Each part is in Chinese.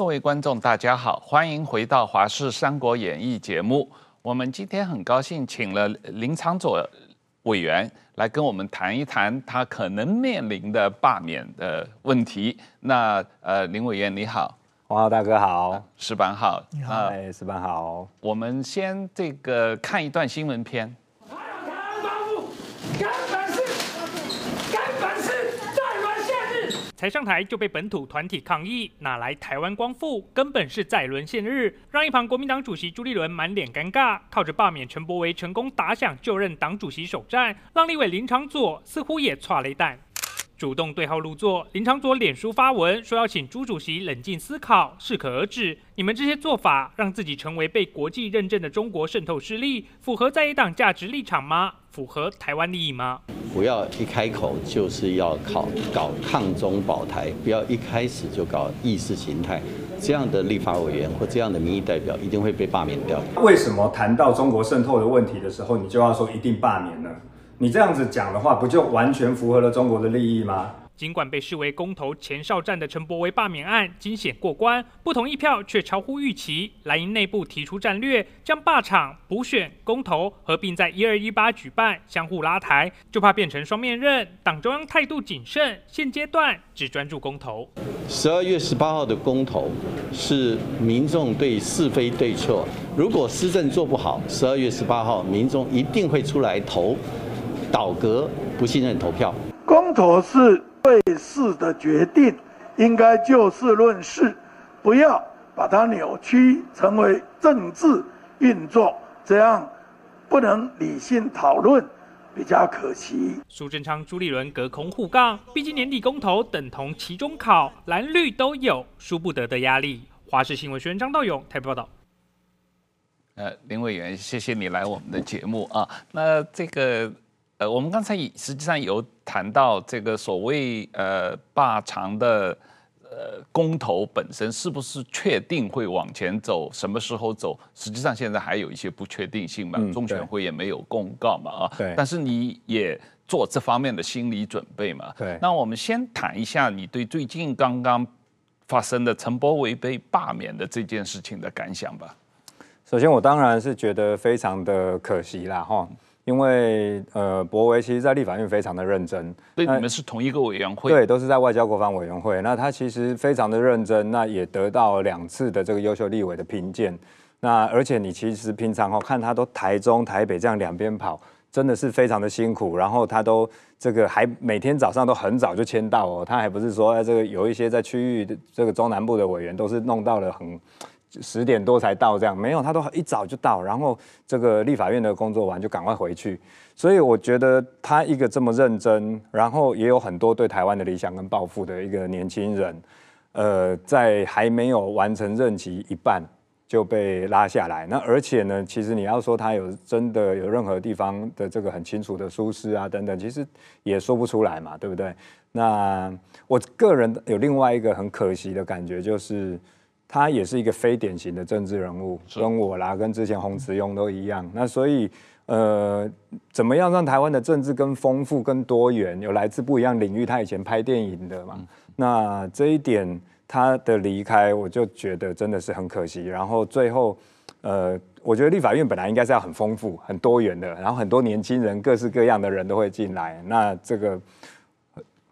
各位观众，大家好，欢迎回到《华视三国演义》节目。我们今天很高兴请了林长佐委员来跟我们谈一谈他可能面临的罢免的问题。那呃，林委员你好，黄浩大哥好，石板好，你好，哎，矢板好。我们先这个看一段新闻片。才上台就被本土团体抗议，哪来台湾光复？根本是在沦陷日，让一旁国民党主席朱立伦满脸尴尬，靠着罢免陈柏惟成功打响就任党主席首战，让立委林昶佐似乎也差了一蛋。主动对号入座，林昶佐脸书发文说要请朱主席冷静思考，适可而止。你们这些做法，让自己成为被国际认证的中国渗透势力，符合在野党价值立场吗？符合台湾利益吗？不要一开口就是要考搞抗中保台，不要一开始就搞意识形态，这样的立法委员或这样的民意代表一定会被罢免掉。为什么谈到中国渗透的问题的时候，你就要说一定罢免呢？你这样子讲的话，不就完全符合了中国的利益吗？尽管被视为公投前哨战的陈柏惟罢免案惊险过关，不同意票却超乎预期。蓝营内部提出战略，将罢场、补选、公投合并在一二一八举办，相互拉抬，就怕变成双面刃。党中央态度谨慎，现阶段只专注公投。十二月十八号的公投是民众对是非对错，如果施政做不好，十二月十八号民众一定会出来投。倒阁不信任投票，公投是对事的决定，应该就事论事，不要把它扭曲成为政治运作，这样不能理性讨论，比较可惜。苏贞昌、朱立伦隔空互杠，毕竟年底公投等同期中考，蓝绿都有输不得的压力。华视新闻学员张道勇台北报道。呃，林委员，谢谢你来我们的节目啊。那这个。呃，我们刚才实际上有谈到这个所谓呃罢长的呃公投本身是不是确定会往前走，什么时候走？实际上现在还有一些不确定性嘛，嗯、中选会也没有公告嘛啊。对。但是你也做这方面的心理准备嘛？对。那我们先谈一下你对最近刚刚发生的陈柏惟被罢免的这件事情的感想吧。首先，我当然是觉得非常的可惜啦，哈。因为呃，博维其实在立法院非常的认真，对，你们是同一个委员会，对，都是在外交国防委员会。那他其实非常的认真，那也得到两次的这个优秀立委的评鉴。那而且你其实平常哦看他都台中、台北这样两边跑，真的是非常的辛苦。然后他都这个还每天早上都很早就签到哦，他还不是说这个有一些在区域的这个中南部的委员都是弄到了很。十点多才到，这样没有，他都一早就到，然后这个立法院的工作完就赶快回去，所以我觉得他一个这么认真，然后也有很多对台湾的理想跟抱负的一个年轻人，呃，在还没有完成任期一半就被拉下来，那而且呢，其实你要说他有真的有任何地方的这个很清楚的疏失啊等等，其实也说不出来嘛，对不对？那我个人有另外一个很可惜的感觉就是。他也是一个非典型的政治人物，跟我啦，跟之前洪慈庸都一样。那所以，呃，怎么样让台湾的政治更丰富、更多元，有来自不一样领域？他以前拍电影的嘛，那这一点他的离开，我就觉得真的是很可惜。然后最后，呃，我觉得立法院本来应该是要很丰富、很多元的，然后很多年轻人、各式各样的人都会进来。那这个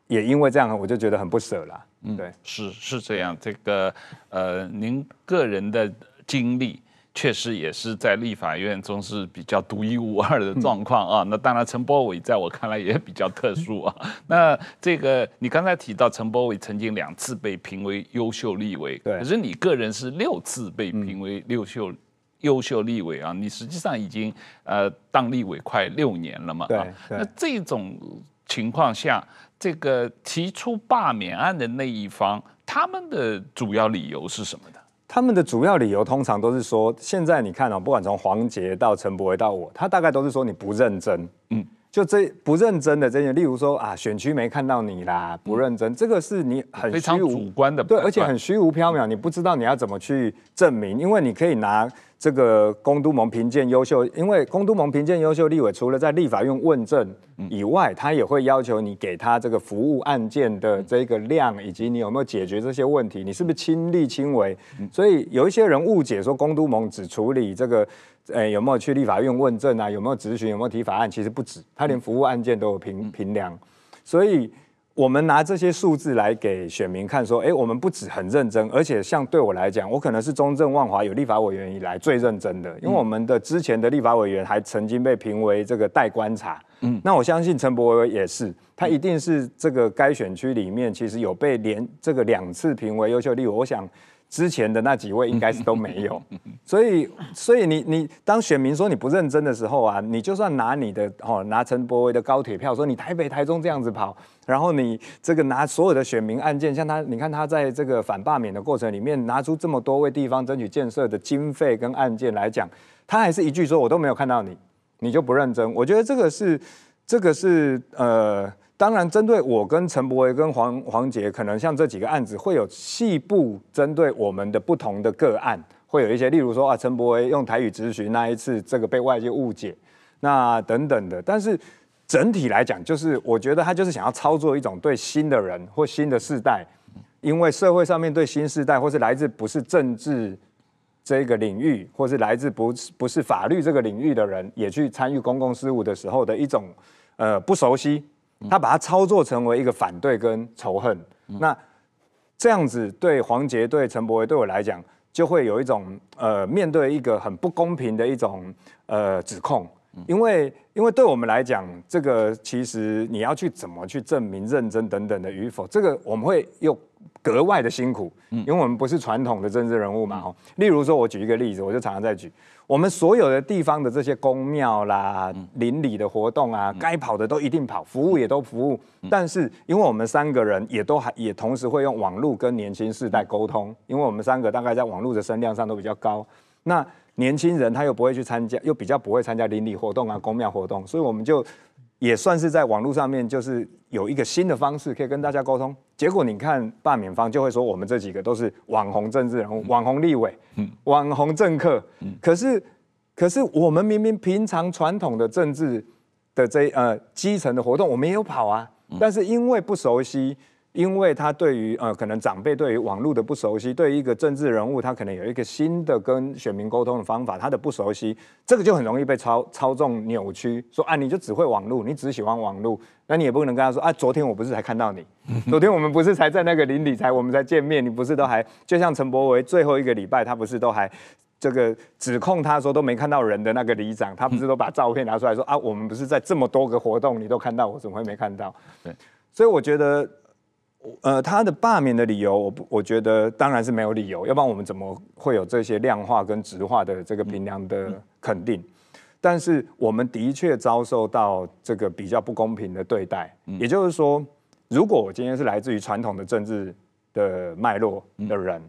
也因为这样，我就觉得很不舍啦。嗯，对，是是这样。这个呃，您个人的经历确实也是在立法院中是比较独一无二的状况啊。嗯、那当然，陈柏伟在我看来也比较特殊啊。那这个你刚才提到陈柏伟曾经两次被评为优秀立委，可是你个人是六次被评为优秀、嗯、优秀立委啊。你实际上已经呃当立委快六年了嘛？对，对，那这种情况下。这个提出罢免案的那一方，他们的主要理由是什么呢？他们的主要理由通常都是说，现在你看哦，不管从黄杰到陈柏惟到我，他大概都是说你不认真，嗯，就这不认真的这些，例如说啊，选区没看到你啦，不认真，嗯、这个是你很非常主观的，对，而且很虚无缥缈，你不知道你要怎么去证明，因为你可以拿这个龚都蒙评鉴优秀，因为龚都蒙评鉴优秀立委，除了在立法院问政以外，他也会要求你给他这个服务案件的这个量，以及你有没有解决这些问题，你是不是亲力亲为？所以有一些人误解说龚都蒙只处理这个，诶有没有去立法院问政啊？有没有质询？有没有提法案？其实不止，他连服务案件都有评评量，所以。我们拿这些数字来给选民看，说，哎，我们不止很认真，而且像对我来讲，我可能是中正万华有立法委员以来最认真的，因为我们的之前的立法委员还曾经被评为这个待观察，嗯，那我相信陈柏惟也是，他一定是这个该选区里面其实有被连这个两次评为优秀立委，我想。之前的那几位应该是都没有，所以所以你你当选民说你不认真的时候啊，你就算拿你的哦拿陈柏惟的高铁票说你台北台中这样子跑，然后你这个拿所有的选民案件，像他你看他在这个反罢免的过程里面拿出这么多为地方争取建设的经费跟案件来讲，他还是一句说我都没有看到你，你就不认真。我觉得这个是这个是呃。当然，针对我跟陈柏惟跟黄黄杰，可能像这几个案子会有细部针对我们的不同的个案，会有一些，例如说啊，陈柏惟用台语咨询那一次，这个被外界误解，那等等的。但是整体来讲，就是我觉得他就是想要操作一种对新的人或新的世代，因为社会上面对新世代或是来自不是政治这个领域，或是来自不是不是法律这个领域的人，也去参与公共事务的时候的一种呃不熟悉。他把它操作成为一个反对跟仇恨，那这样子对黄杰、对陈柏维、对我来讲，就会有一种呃面对一个很不公平的一种呃指控，因为因为对我们来讲，这个其实你要去怎么去证明认真等等的与否，这个我们会又格外的辛苦，因为我们不是传统的政治人物嘛，哈。例如说，我举一个例子，我就常常在举。我们所有的地方的这些公庙啦、邻里的活动啊，该跑的都一定跑，服务也都服务。但是，因为我们三个人也都还也同时会用网络跟年轻世代沟通，因为我们三个大概在网络的声量上都比较高。那年轻人他又不会去参加，又比较不会参加邻里活动啊、公庙活动，所以我们就。也算是在网络上面，就是有一个新的方式可以跟大家沟通。结果你看罢免方就会说，我们这几个都是网红政治人物、网红立委、网红政客。可是，可是我们明明平常传统的政治的这呃基层的活动，我们也有跑啊，但是因为不熟悉。因为他对于呃，可能长辈对于网络的不熟悉，对于一个政治人物，他可能有一个新的跟选民沟通的方法，他的不熟悉，这个就很容易被操操纵扭曲。说啊，你就只会网络，你只喜欢网络，那你也不能跟他说啊，昨天我不是才看到你，昨天我们不是才在那个邻里才我们才见面，你不是都还就像陈柏维最后一个礼拜，他不是都还这个指控他说都没看到人的那个里长，他不是都把照片拿出来说啊，我们不是在这么多个活动你都看到，我怎么会没看到？对，所以我觉得。呃，他的罢免的理由，我我觉得当然是没有理由，要不然我们怎么会有这些量化跟质化的这个评量的肯定？但是我们的确遭受到这个比较不公平的对待，也就是说，如果我今天是来自于传统的政治的脉络的人。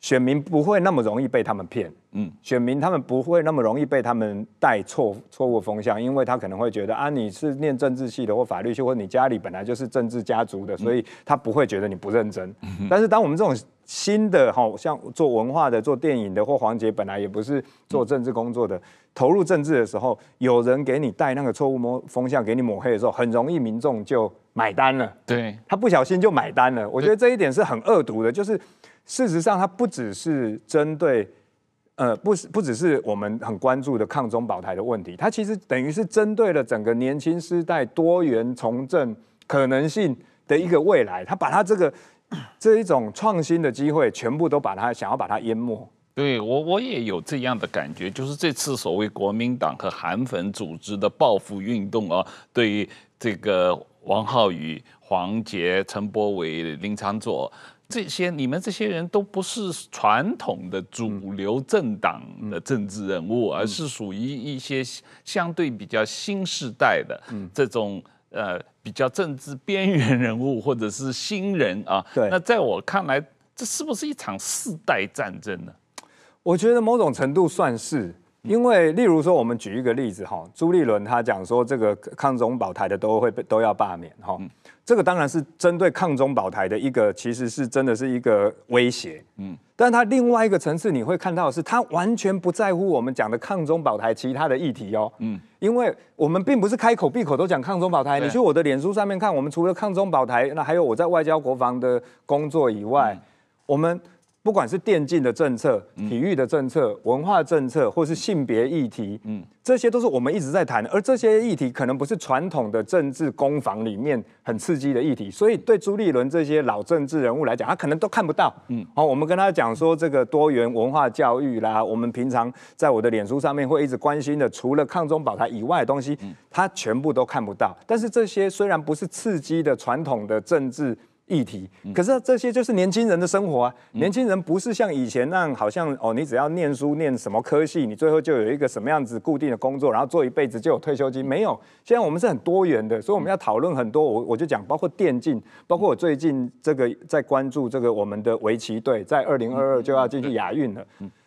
选民不会那么容易被他们骗，嗯，选民他们不会那么容易被他们带错错误风向，因为他可能会觉得啊，你是念政治系的或法律系，或者你家里本来就是政治家族的，所以他不会觉得你不认真。但是当我们这种新的，好像做文化的、做电影的，或黄杰本来也不是做政治工作的，投入政治的时候，有人给你带那个错误摸风向，给你抹黑的时候，很容易民众就买单了。对，他不小心就买单了。我觉得这一点是很恶毒的，就是。事实上，它不只是针对，呃，不是不只是我们很关注的抗中保台的问题，它其实等于是针对了整个年轻世代多元从政可能性的一个未来。它把它这个这一种创新的机会，全部都把它想要把它淹没。对我，我也有这样的感觉，就是这次所谓国民党和韩粉组织的报复运动啊，对于这个王浩宇、黄捷、陈柏伟、林昌佐。这些你们这些人都不是传统的主流政党的政治人物，而是属于一些相对比较新世代的这种呃比较政治边缘人物或者是新人啊。对，那在我看来，这是不是一场世代战争呢？我觉得某种程度算是，因为例如说，我们举一个例子哈，朱立伦他讲说，这个抗中保台的都会被都要罢免哈。这个当然是针对抗中保台的一个，其实是真的是一个威胁，嗯，但他另外一个层次你会看到的是，他完全不在乎我们讲的抗中保台其他的议题哦，嗯，因为我们并不是开口闭口都讲抗中保台，你去我的脸书上面看，我们除了抗中保台，那还有我在外交国防的工作以外，我们。不管是电竞的政策、体育的政策、文化政策，或是性别议题，嗯，这些都是我们一直在谈的。而这些议题可能不是传统的政治攻防里面很刺激的议题，所以对朱立伦这些老政治人物来讲，他可能都看不到。嗯，好，我们跟他讲说这个多元文化教育啦，我们平常在我的脸书上面会一直关心的，除了抗中保台以外的东西，他全部都看不到。但是这些虽然不是刺激的传统的政治。议题，可是这些就是年轻人的生活啊。年轻人不是像以前那样，好像哦，你只要念书念什么科系，你最后就有一个什么样子固定的工作，然后做一辈子就有退休金。没有，现在我们是很多元的，所以我们要讨论很多。我我就讲，包括电竞，包括我最近这个在关注这个我们的围棋队，在二零二二就要进去亚运了。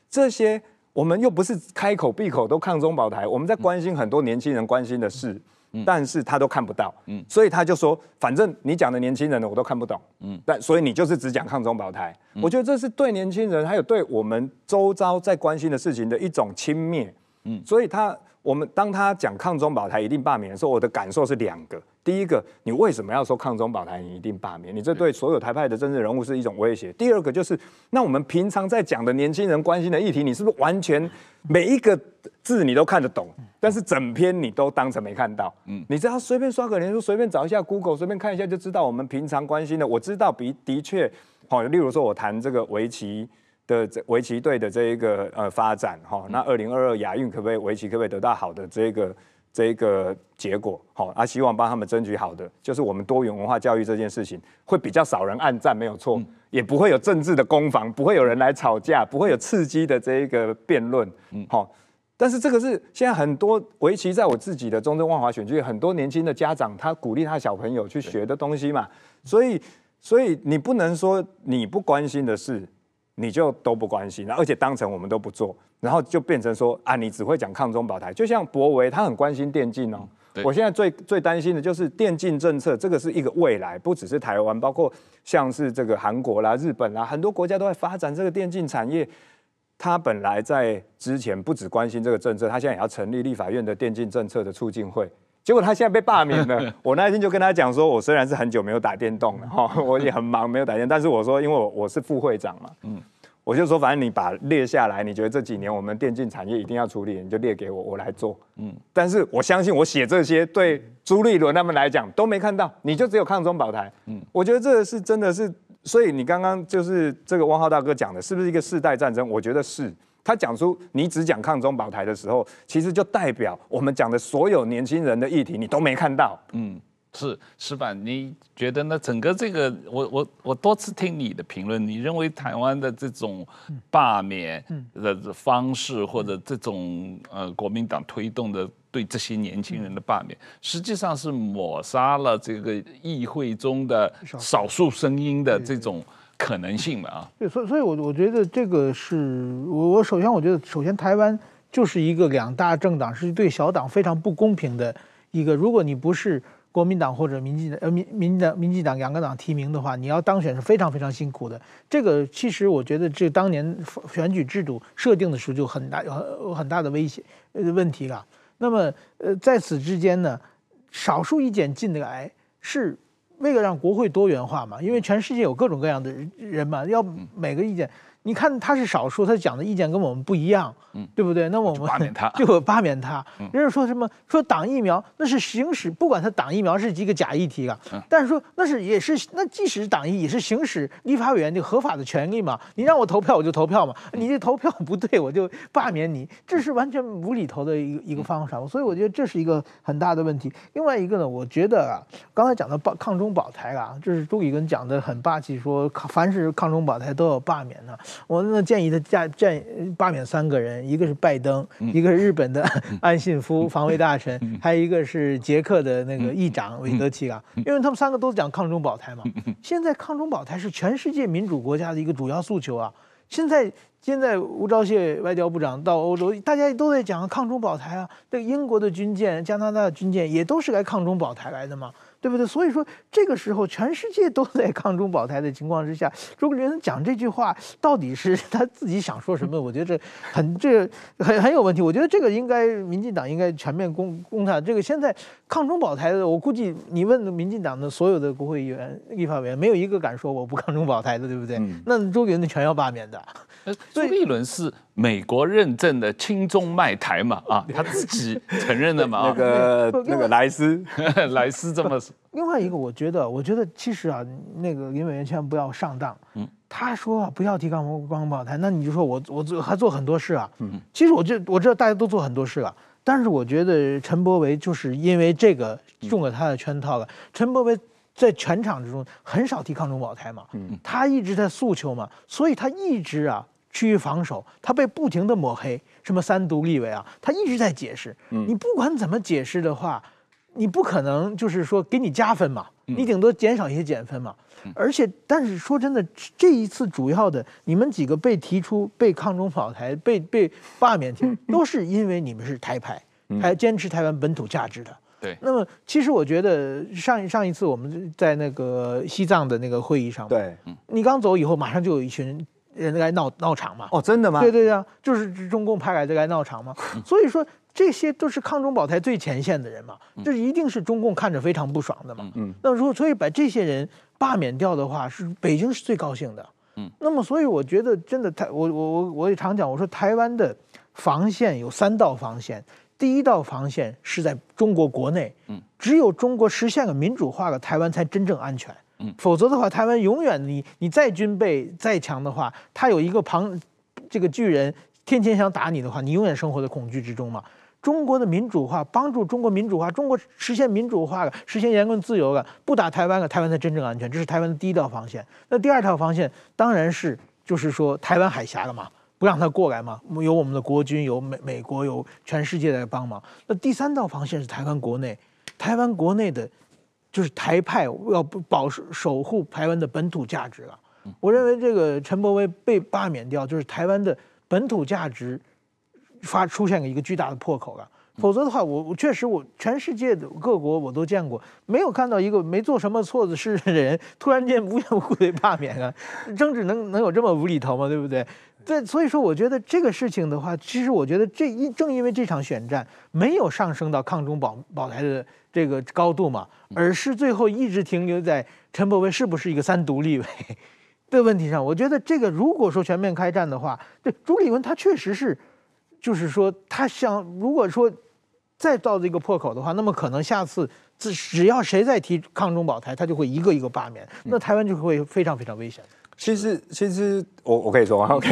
这些我们又不是开口闭口都抗中保台，我们在关心很多年轻人关心的事。但是他都看不到，嗯，所以他就说，反正你讲的年轻人的，我都看不懂，嗯，但所以你就是只讲抗中保台，我觉得这是对年轻人还有对我们周遭在关心的事情的一种轻蔑，嗯，所以他我们当他讲抗中保台一定罢免的时候，我的感受是两个。第一个，你为什么要说抗中保台？你一定罢免？你这对所有台派的政治人物是一种威胁。第二个就是，那我们平常在讲的年轻人关心的议题，你是不是完全每一个字你都看得懂？但是整篇你都当成没看到？嗯，你知道随便刷个脸书，随便找一下 Google，随便看一下就知道我们平常关心的。我知道，比的确，好，例如说我谈这个围棋的围棋队的这一个呃发展，哈，那二零二二亚运可不可以围棋可不可以得到好的这个？这一个结果好，啊，希望帮他们争取好的，就是我们多元文化教育这件事情会比较少人暗赞，没有错，嗯、也不会有政治的攻防，不会有人来吵架，不会有刺激的这一个辩论，嗯，好，但是这个是现在很多，围棋在我自己的中正万华选区，很多年轻的家长他鼓励他小朋友去学的东西嘛，所以，所以你不能说你不关心的事。你就都不关心，而且当成我们都不做，然后就变成说啊，你只会讲抗中保台。就像博维，他很关心电竞哦。我现在最最担心的就是电竞政策，这个是一个未来，不只是台湾，包括像是这个韩国啦、日本啦，很多国家都在发展这个电竞产业。他本来在之前不只关心这个政策，他现在也要成立立法院的电竞政策的促进会。结果他现在被罢免了。我那天就跟他讲说，我虽然是很久没有打电动了哈，我也很忙没有打电，但是我说，因为我我是副会长嘛，嗯，我就说反正你把列下来，你觉得这几年我们电竞产业一定要处理，你就列给我，我来做，嗯。但是我相信我写这些对朱立伦他们来讲都没看到，你就只有抗中保台，嗯。我觉得这个是真的是，所以你刚刚就是这个汪浩大哥讲的，是不是一个世代战争？我觉得是。他讲出你只讲抗中保台的时候，其实就代表我们讲的所有年轻人的议题你都没看到。嗯，是石板，你觉得呢？整个这个，我我我多次听你的评论，你认为台湾的这种罢免的方式，或者这种呃国民党推动的对这些年轻人的罢免，实际上是抹杀了这个议会中的少数声音的这种。可能性嘛啊，对，所以所以，我我觉得这个是我我首先我觉得，首先台湾就是一个两大政党是对小党非常不公平的一个。如果你不是国民党或者民进党呃民民党民进党两个党提名的话，你要当选是非常非常辛苦的。这个其实我觉得这当年选举制度设定的时候就很大有很大的威胁呃问题了。那么呃在此之间呢，少数意见进来是。为了让国会多元化嘛，因为全世界有各种各样的人嘛，要每个意见。你看他是少数，他讲的意见跟我们不一样，嗯，对不对？那我们 就罢免他，就罢免他。人家说什么说挡疫苗，那是行使，不管他挡疫苗是一个假议题啊，但是说那是也是那即使挡疫也是行使立法委员的合法的权利嘛。你让我投票我就投票嘛，你这投票不对我就罢免你，这是完全无厘头的一个一个方法。所以我觉得这是一个很大的问题。另外一个呢，我觉得啊，刚才讲的抗抗中保台啊，就是朱立伦讲的很霸气，说凡是抗中保台都要罢免呢。我那建议他加建罢免三个人，一个是拜登，一个是日本的 安信夫防卫大臣，还有一个是捷克的那个议长韦德奇啊，因为他们三个都讲抗中保台嘛。现在抗中保台是全世界民主国家的一个主要诉求啊。现在现在吴钊燮外交部长到欧洲，大家都在讲抗中保台啊。这个英国的军舰、加拿大的军舰也都是来抗中保台来的嘛。对不对？所以说这个时候，全世界都在抗中保台的情况之下，朱立伦讲这句话，到底是他自己想说什么？我觉得这很这个很很有问题。我觉得这个应该民进党应该全面攻攻他。这个现在抗中保台的，我估计你问民进党的所有的国会议员、立法委员，没有一个敢说我不抗中保台的，对不对？嗯、那朱立伦全要罢免的。朱立伦是美国认证的亲中卖台嘛？啊，他自己承认的嘛？那个那个莱斯，莱斯这么说。另外一个，我觉得，我觉得其实啊，那个林委员千万不要上当。嗯，他说不要提抗中保台，那你就说我我做还做很多事啊。嗯，其实我就我知道大家都做很多事了，但是我觉得陈柏惟就是因为这个中了他的圈套了。陈柏惟在全场之中很少提抗中保台嘛，嗯，他一直在诉求嘛，所以他一直啊。趋于防守，他被不停的抹黑，什么三独立委啊，他一直在解释。嗯，你不管怎么解释的话，你不可能就是说给你加分嘛，你顶多减少一些减分嘛。而且，但是说真的，这一次主要的你们几个被提出被抗中保台、被被罢免，都是因为你们是台派，还坚持台湾本土价值的。对。那么，其实我觉得上上一次我们在那个西藏的那个会议上，对，你刚走以后，马上就有一群。人来闹闹场嘛？哦，真的吗？对对对，就是中共派来的来闹场嘛。所以说这些都是抗中保台最前线的人嘛，这一定是中共看着非常不爽的嘛。嗯，那如果所以把这些人罢免掉的话，是北京是最高兴的。嗯，那么所以我觉得真的台，我我我我也常讲，我说台湾的防线有三道防线，第一道防线是在中国国内，嗯，只有中国实现了民主化了，台湾才真正安全。否则的话，台湾永远你你再军备再强的话，他有一个庞这个巨人天天想打你的话，你永远生活在恐惧之中嘛。中国的民主化帮助中国民主化，中国实现民主化了，实现言论自由了，不打台湾了，台湾才真正安全。这是台湾的第一道防线。那第二套防线当然是就是说台湾海峡了嘛，不让他过来嘛，有我们的国军，有美美国，有全世界来帮忙。那第三道防线是台湾国内，台湾国内的。就是台派要保守护台湾的本土价值了。我认为这个陈伯威被罢免掉，就是台湾的本土价值发出现了一个巨大的破口了。否则的话，我我确实我全世界的各国我都见过，没有看到一个没做什么错的事的人突然间无缘无故被罢免啊。政治能能有这么无厘头吗？对不对？对，所以说我觉得这个事情的话，其实我觉得这一正因为这场选战没有上升到抗中保保台的这个高度嘛，而是最后一直停留在陈柏惟是不是一个三独立委的问题上。我觉得这个如果说全面开战的话，对朱立文他确实是，就是说他想如果说再造这个破口的话，那么可能下次只只要谁再提抗中保台，他就会一个一个罢免，那台湾就会非常非常危险。其实，其实我我可以说吗？OK，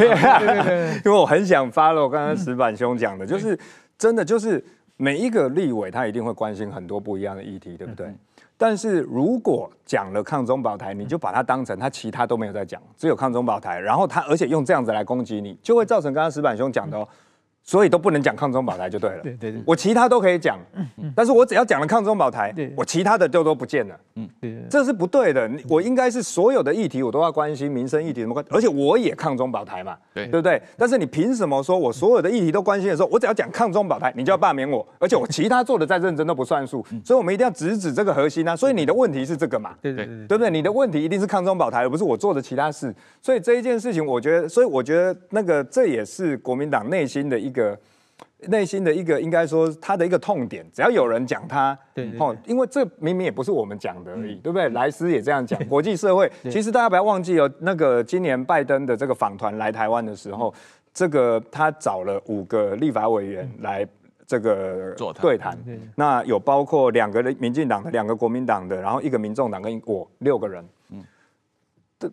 因为我很想发了。我刚刚石板兄讲的，就是真的，就是每一个立委他一定会关心很多不一样的议题，对不对？但是如果讲了抗中保台，你就把它当成他其他都没有在讲，只有抗中保台，然后他而且用这样子来攻击你，就会造成刚刚石板兄讲的哦。所以都不能讲抗中保台就对了。对对对，我其他都可以讲，但是我只要讲了抗中保台，我其他的就都不见了。嗯，对，这是不对的。我应该是所有的议题我都要关心，民生议题什么关，而且我也抗中保台嘛，对对不对？但是你凭什么说我所有的议题都关心的时候，我只要讲抗中保台，你就要罢免我？而且我其他做的再认真都不算数。所以我们一定要直指这个核心啊。所以你的问题是这个嘛？对对对，对不对？你的问题一定是抗中保台，而不是我做的其他事。所以这一件事情，我觉得，所以我觉得那个这也是国民党内心的一个。内心的一个应该说他的一个痛点，只要有人讲他，对，哦，因为这明明也不是我们讲的而已，对不对？莱斯也这样讲，国际社会其实大家不要忘记哦，那个今年拜登的这个访团来台湾的时候，这个他找了五个立法委员来这个对谈，那有包括两个民进党的，两个国民党的，然后一个民众党跟我六个人，嗯，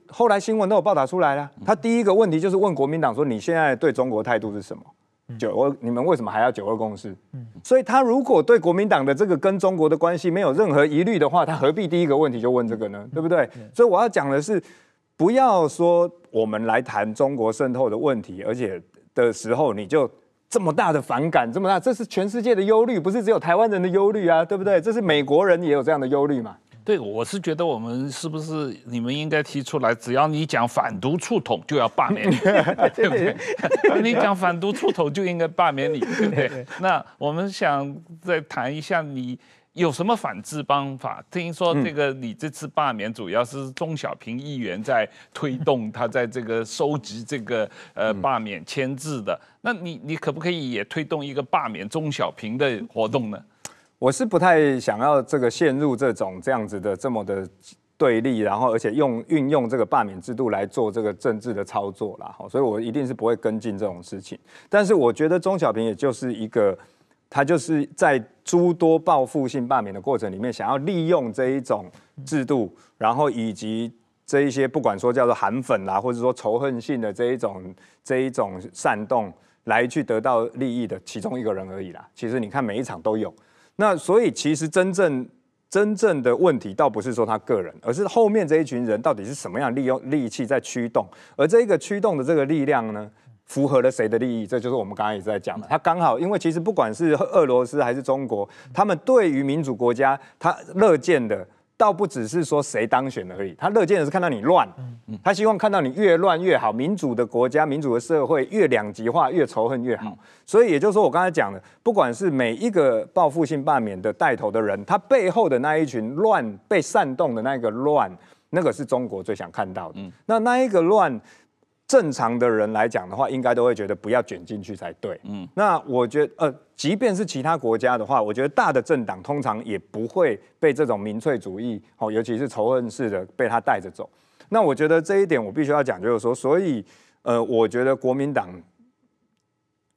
后来新闻都有报道出来了，他第一个问题就是问国民党说，你现在对中国态度是什么？九二，你们为什么还要九二共识？所以他如果对国民党的这个跟中国的关系没有任何疑虑的话，他何必第一个问题就问这个呢？对不对？所以我要讲的是，不要说我们来谈中国渗透的问题，而且的时候你就这么大的反感，这么大，这是全世界的忧虑，不是只有台湾人的忧虑啊，对不对？这是美国人也有这样的忧虑嘛。对，我是觉得我们是不是你们应该提出来，只要你讲反独促统就要罢免你，对不对？你讲反独促统就应该罢免你，对不对？那我们想再谈一下你。有什么反制方法？听说这个你这次罢免主要是钟小平议员在推动，他在这个收集这个呃罢免签字的。那你你可不可以也推动一个罢免钟小平的活动呢？我是不太想要这个陷入这种这样子的这么的对立，然后而且用运用这个罢免制度来做这个政治的操作啦。所以我一定是不会跟进这种事情。但是我觉得钟小平也就是一个。他就是在诸多报复性罢免的过程里面，想要利用这一种制度，然后以及这一些不管说叫做韩粉啦，或者说仇恨性的这一种这一种煽动，来去得到利益的其中一个人而已啦。其实你看每一场都有，那所以其实真正真正的问题倒不是说他个人，而是后面这一群人到底是什么样利用利器在驱动，而这一个驱动的这个力量呢？符合了谁的利益？这就是我们刚刚也在讲的。他刚好，因为其实不管是俄罗斯还是中国，他们对于民主国家，他乐见的倒不只是说谁当选而已，他乐见的是看到你乱，他希望看到你越乱越好。民主的国家、民主的社会越两极化、越仇恨越好。所以也就是说，我刚才讲的，不管是每一个报复性罢免的带头的人，他背后的那一群乱被煽动的那个乱，那个是中国最想看到的。那那一个乱。正常的人来讲的话，应该都会觉得不要卷进去才对。嗯，那我觉得，呃，即便是其他国家的话，我觉得大的政党通常也不会被这种民粹主义，哦，尤其是仇恨式的被他带着走。那我觉得这一点我必须要讲，就是说，所以，呃，我觉得国民党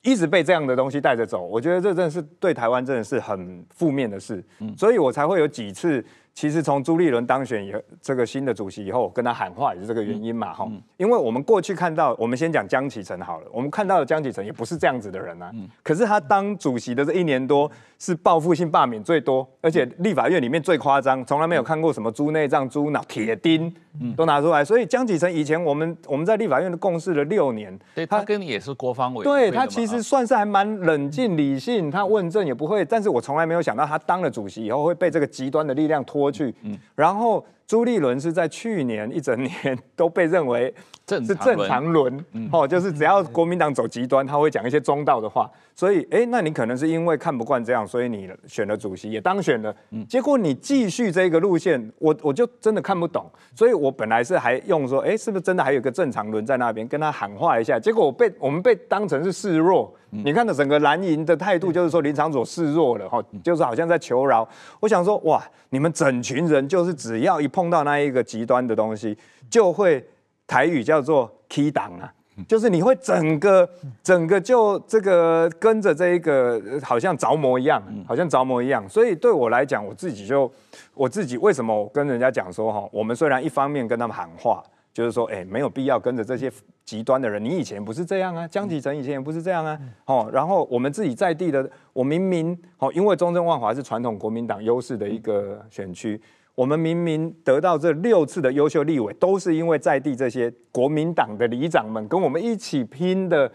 一直被这样的东西带着走，我觉得这真的是对台湾真的是很负面的事。嗯，所以我才会有几次。其实从朱立伦当选以后，这个新的主席以后，跟他喊话也是这个原因嘛，哈、嗯，因为我们过去看到，我们先讲江启臣好了，我们看到的江启臣也不是这样子的人啊，嗯、可是他当主席的这一年多，是报复性罢免最多，而且立法院里面最夸张，从来没有看过什么猪内脏、猪脑、铁钉，都拿出来，所以江启臣以前我们我们在立法院的共事了六年，对，他跟你也是国防委员，对他其实算是还蛮冷静理性，他问政也不会，但是我从来没有想到他当了主席以后会被这个极端的力量拖去，嗯，然后朱立伦是在去年一整年都被认为是正常轮，哦，就是只要国民党走极端，他会讲一些中道的话。所以，哎，那你可能是因为看不惯这样，所以你选了主席，也当选了。结果你继续这个路线，我我就真的看不懂。所以我本来是还用说，哎，是不是真的还有个正常轮在那边跟他喊话一下？结果我被我们被当成是示弱。你看的整个蓝营的态度，就是说林长佐示弱了，哈，就是好像在求饶。我想说，哇，你们整群人就是只要一碰到那一个极端的东西，就会台语叫做起乩啊。就是你会整个整个就这个跟着这一个好像着魔一样，好像着魔一样。所以对我来讲，我自己就我自己为什么我跟人家讲说哈，我们虽然一方面跟他们喊话，就是说哎没有必要跟着这些极端的人，你以前不是这样啊，江启臣以前也不是这样啊，哦，然后我们自己在地的，我明明哦，因为中正万华是传统国民党优势的一个选区。我们明明得到这六次的优秀立委，都是因为在地这些国民党的里长们跟我们一起拼的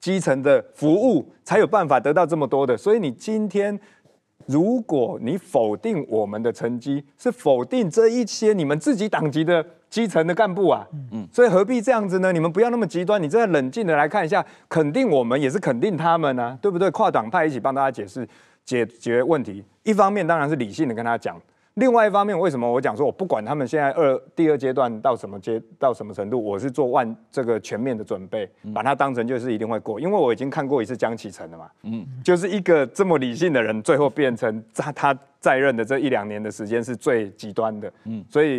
基层的服务，才有办法得到这么多的。所以你今天，如果你否定我们的成绩，是否定这一些你们自己党籍的基层的干部啊？嗯，所以何必这样子呢？你们不要那么极端，你真的冷静的来看一下，肯定我们也是肯定他们啊，对不对？跨党派一起帮大家解释解决问题，一方面当然是理性的跟他讲。另外一方面，为什么我讲说，我不管他们现在二第二阶段到什么阶到什么程度，我是做万这个全面的准备，把它当成就是一定会过，因为我已经看过一次江启臣了嘛，嗯，就是一个这么理性的人，最后变成他他在任的这一两年的时间是最极端的，嗯，所以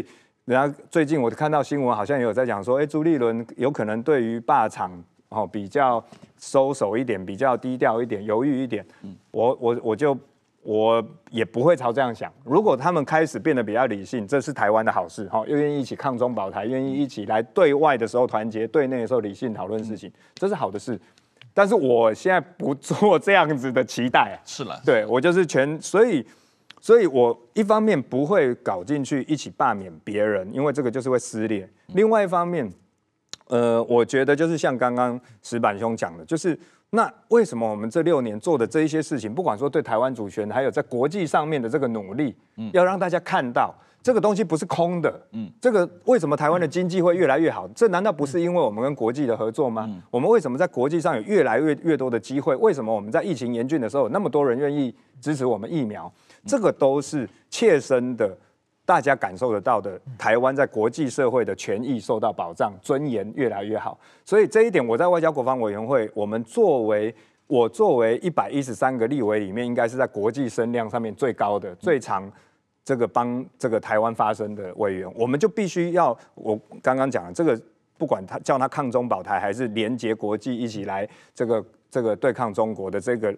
人家最近我看到新闻，好像也有在讲说，哎，朱立伦有可能对于霸场哦比较收手一点，比较低调一点，犹豫一点，嗯，我我我就。我也不会朝这样想。如果他们开始变得比较理性，这是台湾的好事，哈，又愿意一起抗中保台，愿意一起来对外的时候团结，对内的时候理性讨论事情，这是好的事。但是我现在不做这样子的期待啊。是了，对我就是全，所以，所以我一方面不会搞进去一起罢免别人，因为这个就是会撕裂。另外一方面，呃，我觉得就是像刚刚石板兄讲的，就是。那为什么我们这六年做的这一些事情，不管说对台湾主权，还有在国际上面的这个努力，嗯，要让大家看到这个东西不是空的，嗯，这个为什么台湾的经济会越来越好？这难道不是因为我们跟国际的合作吗？嗯，我们为什么在国际上有越来越越多的机会？为什么我们在疫情严峻的时候，那么多人愿意支持我们疫苗？这个都是切身的。大家感受得到的，台湾在国际社会的权益受到保障，尊严越来越好。所以这一点，我在外交国防委员会，我们作为我作为一百一十三个立委里面，应该是在国际声量上面最高的、最长这个帮这个台湾发声的委员，我们就必须要我刚刚讲的这个，不管他叫他抗中保台，还是连结国际一起来这个这个对抗中国的这个。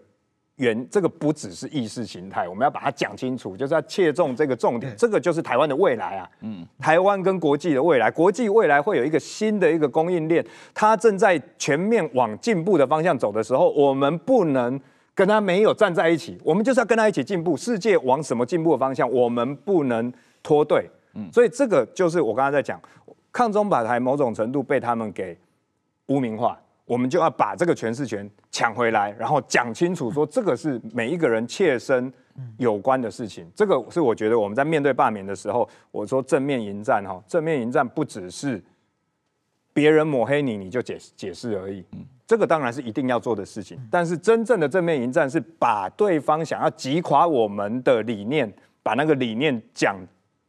原这个不只是意识形态，我们要把它讲清楚，就是要切中这个重点。这个就是台湾的未来啊，嗯，台湾跟国际的未来，国际未来会有一个新的一个供应链，它正在全面往进步的方向走的时候，我们不能跟它没有站在一起，我们就是要跟它一起进步。世界往什么进步的方向，我们不能脱队。嗯，所以这个就是我刚才在讲，抗中保台某种程度被他们给污名化。我们就要把这个诠释权抢回来，然后讲清楚，说这个是每一个人切身有关的事情。这个是我觉得我们在面对罢免的时候，我说正面迎战哈，正面迎战不只是别人抹黑你，你就解解释而已。这个当然是一定要做的事情，但是真正的正面迎战是把对方想要击垮我们的理念，把那个理念讲。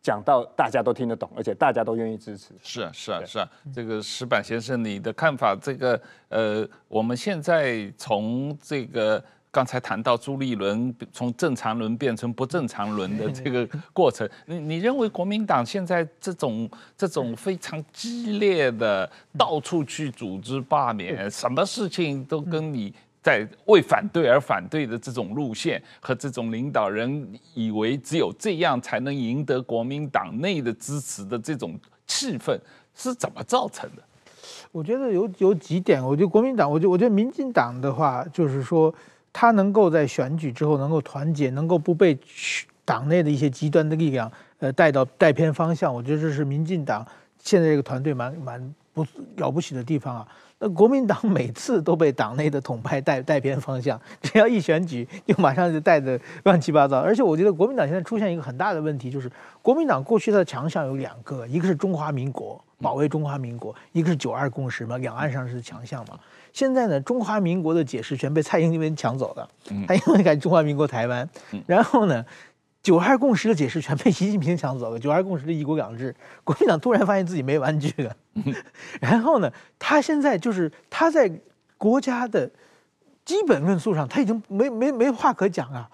讲到大家都听得懂，而且大家都愿意支持。是啊，是啊，是啊。这个石板先生，你的看法？这个呃，我们现在从这个刚才谈到朱立伦从正常轮变成不正常轮的这个过程，你你认为国民党现在这种这种非常激烈的到处去组织罢免，什么事情都跟你？在为反对而反对的这种路线和这种领导人以为只有这样才能赢得国民党内的支持的这种气氛是怎么造成的？我觉得有有几点，我觉得国民党，我觉得我觉得民进党的话，就是说他能够在选举之后能够团结，能够不被党内的一些极端的力量呃带到带偏方向，我觉得这是民进党现在这个团队蛮蛮不了不起的地方啊。那国民党每次都被党内的统派带带偏方向，只要一选举，就马上就带的乱七八糟。而且我觉得国民党现在出现一个很大的问题，就是国民党过去它的强项有两个，一个是中华民国，保卫中华民国；一个是九二共识嘛，两岸上是强项嘛。现在呢，中华民国的解释权被蔡英文抢走了，他因为改中华民国台湾，然后呢。九二共识的解释全被习近平抢走了。九二共识的一国两制，国民党突然发现自己没玩具了。然后呢，他现在就是他在国家的基本论述上，他已经没没没话可讲啊。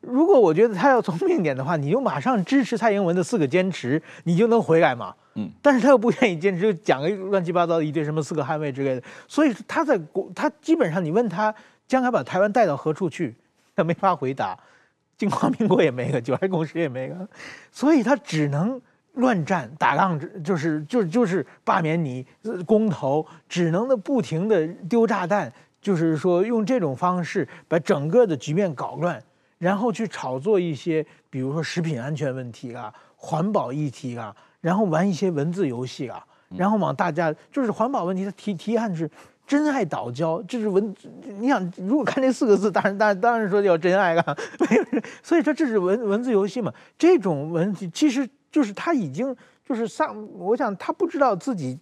如果我觉得他要聪明点的话，你就马上支持蔡英文的四个坚持，你就能回来嘛。嗯但是他又不愿意坚持，就讲个乱七八糟的一堆什么四个捍卫之类的。所以他在国，他基本上你问他将来把台湾带到何处去，他没法回答。中华民国也没个，九二共识也没个，所以他只能乱战打仗，就是就就是罢免你公投，只能的不停的丢炸弹，就是说用这种方式把整个的局面搞乱，然后去炒作一些，比如说食品安全问题啊、环保议题啊，然后玩一些文字游戏啊，然后往大家就是环保问题，他提提案是。真爱岛礁，这是文，你想如果看这四个字，当然当然当然说叫真爱了，没有，所以说这是文文字游戏嘛。这种文其实就是他已经就是上，我想他不知道自己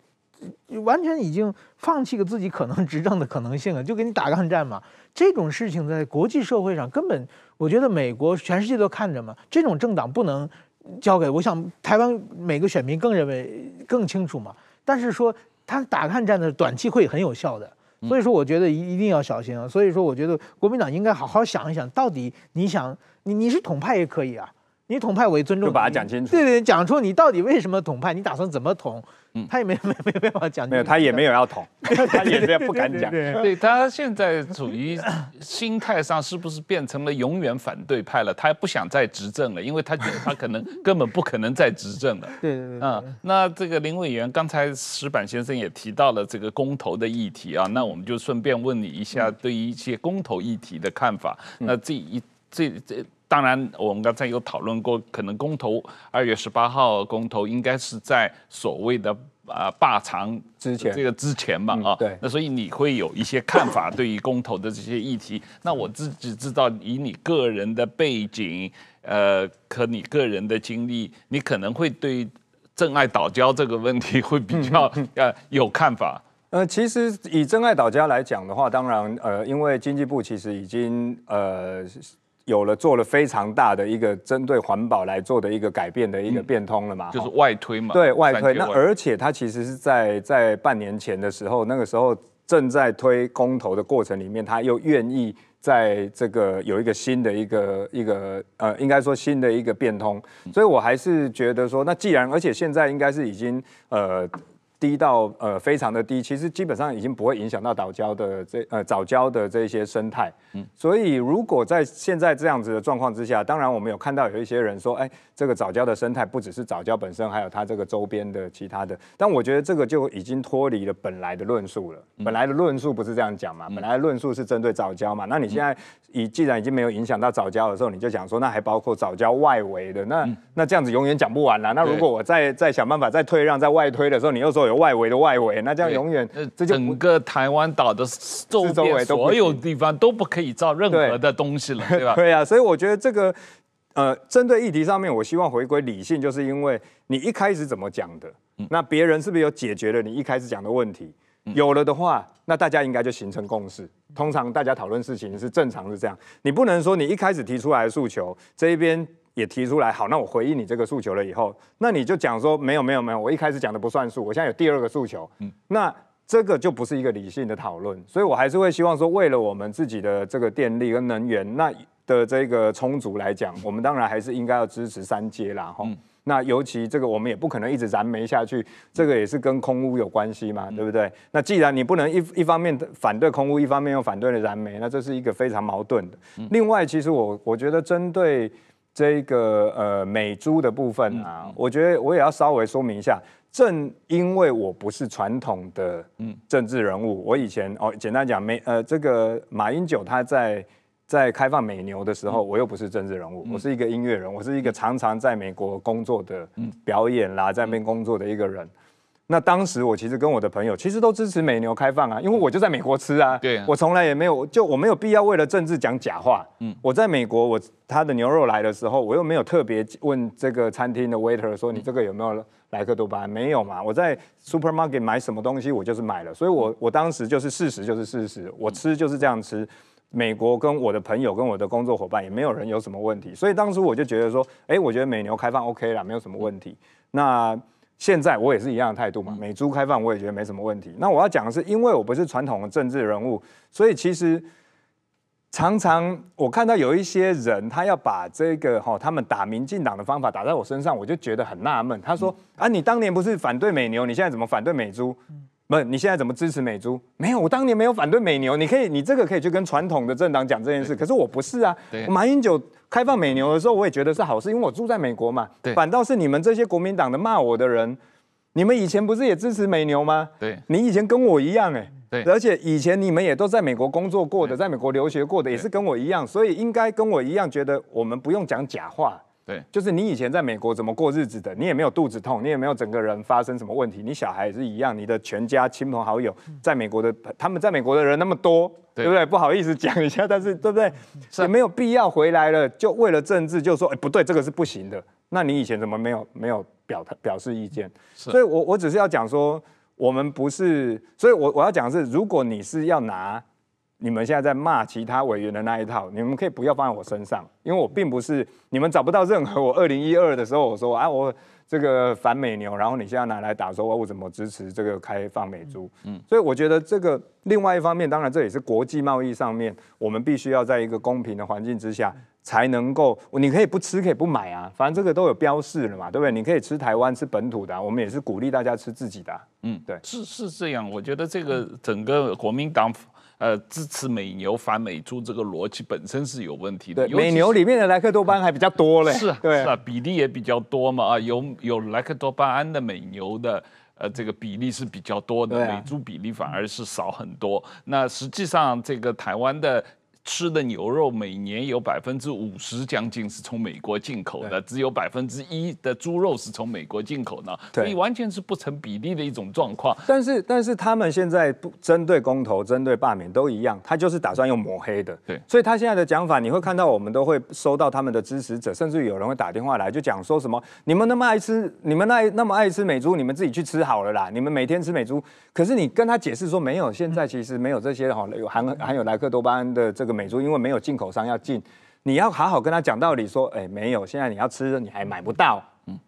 完全已经放弃了自己可能执政的可能性了，就给你打抗战嘛。这种事情在国际社会上根本，我觉得美国全世界都看着嘛。这种政党不能交给，我想台湾每个选民更认为更清楚嘛。但是说。他打抗战的短期会很有效的，所以说我觉得一一定要小心啊。所以说我觉得国民党应该好好想一想，到底你想你你是统派也可以啊，你统派我也尊重，就把它讲清楚。对对，讲出你到底为什么统派，你打算怎么统？他也没没没办法讲，没有，他也没有要统，他也不敢讲。对，他现在处于心态上是不是变成了永远反对派了？他不想再执政了，因为他觉得他可能根本不可能再执政了。对对对。嗯，那这个林委员刚才石板先生也提到了这个公投的议题啊，那我们就顺便问你一下，对于一些公投议题的看法。那这一这这。当然，我们刚才有讨论过，可能公投二月十八号公投应该是在所谓的啊罢长之前这个之前嘛啊，对，那所以你会有一些看法对于公投的这些议题。那我自己知道，以你个人的背景，呃，和你个人的经历，你可能会对真爱岛礁这个问题会比较 呃有看法。呃，其实以真爱岛礁来讲的话，当然呃，因为经济部其实已经呃。有了做了非常大的一个针对环保来做的一个改变的一个变通了嘛，就是外推嘛。对外推，那而且它其实是在在半年前的时候，那个时候正在推公投的过程里面，他又愿意在这个有一个新的一个一个呃，应该说新的一个变通，所以我还是觉得说，那既然而且现在应该是已经呃。低到呃非常的低，其实基本上已经不会影响到岛礁的这呃早礁的这些生态。嗯，所以如果在现在这样子的状况之下，当然我们有看到有一些人说，哎，这个早礁的生态不只是早礁本身，还有它这个周边的其他的。但我觉得这个就已经脱离了本来的论述了。本来的论述不是这样讲嘛？本来的论述是针对早礁嘛？那你现在已既然已经没有影响到早礁的时候，你就讲说那还包括早礁外围的，那那这样子永远讲不完了。那如果我再再想办法再退让，再外推的时候，你又说。有外围的外围，那这样永远，这整个台湾岛的周边所有地方都不可以造任何的东西了，对吧？对啊，所以我觉得这个，呃，针对议题上面，我希望回归理性，就是因为你一开始怎么讲的，那别人是不是有解决了你一开始讲的问题？有了的话，那大家应该就形成共识。通常大家讨论事情是正常是这样，你不能说你一开始提出来的诉求这一边。也提出来，好，那我回应你这个诉求了以后，那你就讲说没有没有没有，我一开始讲的不算数，我现在有第二个诉求，嗯，那这个就不是一个理性的讨论，所以我还是会希望说，为了我们自己的这个电力跟能源那的这个充足来讲，我们当然还是应该要支持三阶啦，哈、嗯，那尤其这个我们也不可能一直燃煤下去，这个也是跟空污有关系嘛，嗯、对不对？那既然你不能一一方面反对空污，一方面又反对了燃煤，那这是一个非常矛盾的。嗯、另外，其实我我觉得针对。这个呃美猪的部分啊，嗯、我觉得我也要稍微说明一下。正因为我不是传统的政治人物，嗯、我以前哦简单讲美呃这个马英九他在在开放美牛的时候，嗯、我又不是政治人物，嗯、我是一个音乐人，我是一个常常在美国工作的表演啦，在那边工作的一个人。那当时我其实跟我的朋友其实都支持美牛开放啊，因为我就在美国吃啊，对啊，我从来也没有就我没有必要为了政治讲假话。嗯，我在美国，我他的牛肉来的时候，我又没有特别问这个餐厅的 waiter 说，你这个有没有莱克多巴胺？没有嘛，我在 supermarket 买什么东西我就是买了，所以我我当时就是事实就是事实，我吃就是这样吃。美国跟我的朋友跟我的工作伙伴也没有人有什么问题，所以当时我就觉得说，哎，我觉得美牛开放 OK 啦，没有什么问题。那现在我也是一样的态度嘛，美猪开放我也觉得没什么问题。那我要讲的是，因为我不是传统的政治人物，所以其实常常我看到有一些人，他要把这个哈他们打民进党的方法打在我身上，我就觉得很纳闷。他说啊，你当年不是反对美牛，你现在怎么反对美猪？不，你现在怎么支持美猪？没有，我当年没有反对美牛。你可以，你这个可以去跟传统的政党讲这件事。可是我不是啊，马英九。开放美牛的时候，我也觉得是好事，因为我住在美国嘛。对。反倒是你们这些国民党的骂我的人，你们以前不是也支持美牛吗？对。你以前跟我一样哎、欸。对。而且以前你们也都在美国工作过的，在美国留学过的，也是跟我一样，所以应该跟我一样觉得我们不用讲假话。对。就是你以前在美国怎么过日子的，你也没有肚子痛，你也没有整个人发生什么问题，你小孩也是一样，你的全家亲朋好友在美国的，他们在美国的人那么多。对，对不对？不好意思讲一下，但是对不对？是也没有必要回来了，就为了政治就说，哎，不对，这个是不行的。那你以前怎么没有没有表态表示意见？所以我我只是要讲说，我们不是，所以我我要讲的是，如果你是要拿你们现在在骂其他委员的那一套，你们可以不要放在我身上，因为我并不是你们找不到任何我二零一二的时候我说啊我。这个反美牛，然后你现在拿来打说，我我怎么支持这个开放美猪？嗯，所以我觉得这个另外一方面，当然这也是国际贸易上面，我们必须要在一个公平的环境之下，才能够，你可以不吃，可以不买啊，反正这个都有标示了嘛，对不对？你可以吃台湾，吃本土的啊，我们也是鼓励大家吃自己的啊。嗯，对，是是这样，我觉得这个整个国民党。呃，支持美牛反美猪这个逻辑本身是有问题的。对，美牛里面的莱克多巴胺还比较多嘞。是啊，对是啊，比例也比较多嘛啊，有有莱克多巴胺的美牛的，呃，这个比例是比较多的，啊、美猪比例反而是少很多。那实际上，这个台湾的吃的牛肉每年有百分之五十将近是从美国进口的，只有百分之一的猪肉是从美国进口的，所以完全是不成比例的一种状况。但是，但是他们现在不针对公投、针对罢免都一样，他就是打算用抹黑的。对，所以他现在的讲法，你会看到我们都会收到他们的支持者，甚至有人会打电话来，就讲说什么：你们那么爱吃，你们那那么爱吃美猪，你们自己去吃好了啦，你们每天吃美猪。可是你跟他解释说没有，现在其实没有这些哈，有含含有莱克多巴胺的这个。美猪因为没有进口商要进，你要好好跟他讲道理，说，哎，没有，现在你要吃你还买不到，嗯，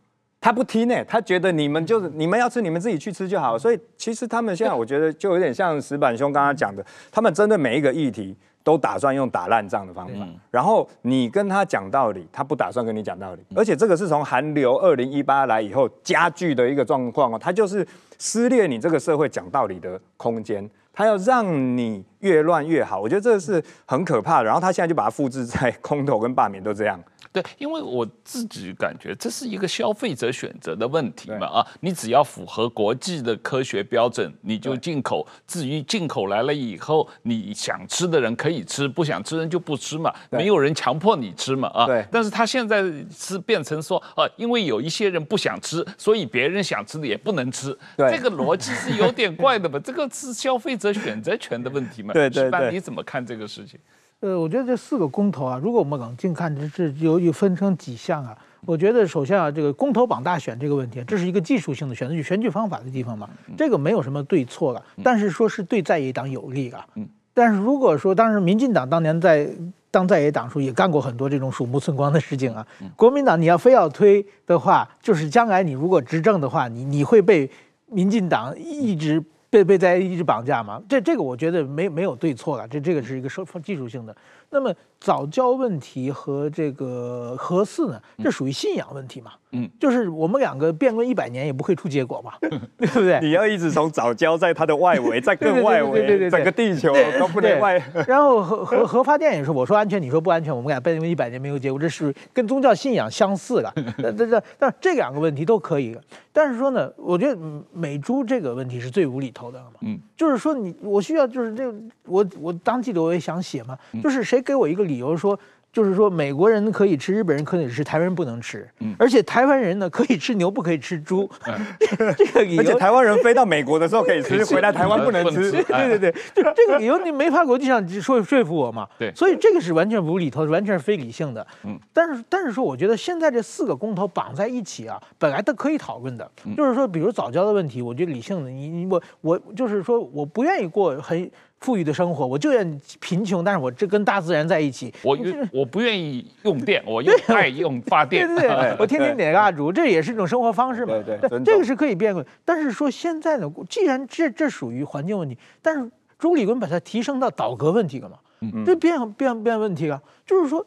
他不听呢，他觉得你们就是你们要吃，你们自己去吃就好。所以其实他们现在我觉得就有点像石板兄刚刚讲的，他们针对每一个议题都打算用打烂仗的方法，然后你跟他讲道理，他不打算跟你讲道理，而且这个是从韩流二零一八来以后加剧的一个状况哦，他就是撕裂你这个社会讲道理的空间。他要让你越乱越好，我觉得这是很可怕的。然后他现在就把它复制在空投跟罢免都这样。对，因为我自己感觉这是一个消费者选择的问题嘛啊，你只要符合国际的科学标准，你就进口。至于进口来了以后，你想吃的人可以吃，不想吃人就不吃嘛，没有人强迫你吃嘛啊。对。但是他现在是变成说啊，因为有一些人不想吃，所以别人想吃的也不能吃。对。这个逻辑是有点怪的吧？这个是消费者选择权的问题嘛？对对对。你怎么看这个事情？呃，我觉得这四个公投啊，如果我们冷静看，这这由于分成几项啊。我觉得首先啊，这个公投榜大选这个问题，这是一个技术性的选举选举方法的地方嘛，这个没有什么对错了。但是说是对在野党有利啊。但是如果说当时民进党当年在当在野党时候也干过很多这种鼠目寸光的事情啊，国民党你要非要推的话，就是将来你如果执政的话，你你会被民进党一直。被被大家一直绑架嘛？这这个我觉得没没有对错了，这这个是一个说技术性的。那么藻礁问题和这个核四呢，这属于信仰问题嘛？嗯，就是我们两个辩论一百年也不会出结果嘛，对不对？你要一直从早教在它的外围，在更外围，对对对，整个地球都不能外。然后核核核发电也是，我说安全，你说不安全，我们俩辩论一百年没有结果，这是跟宗教信仰相似了。这这但这两个问题都可以。但是说呢，我觉得美猪这个问题是最无厘头的嘛。嗯，就是说你我需要就是这我我当记者我也想写嘛，就是谁。给我一个理由说，就是说美国人可以吃，日本人可以吃，台湾人不能吃。嗯，而且台湾人呢可以吃牛，不可以吃猪。嗯、这个理由，而且台湾人飞到美国的时候可以吃，回来台湾不能吃。对对对，就这个理由你没法国际上说说服我嘛。对，所以这个是完全无厘头，完全是非理性的。嗯，但是但是说，我觉得现在这四个公投绑在一起啊，本来都可以讨论的。就是说，比如早教的问题，我觉得理性的，你你我我就是说，我不愿意过很。富裕的生活，我就愿贫穷，但是我这跟大自然在一起。我 我不愿意用电，我用 爱用发电。对对对，我天天点蜡烛，这也是一种生活方式嘛。对对，这个是可以变的。但是说现在呢，既然这这属于环境问题，但是朱立伦把它提升到倒阁问题了嘛？嗯，这变变变问题了。就是说，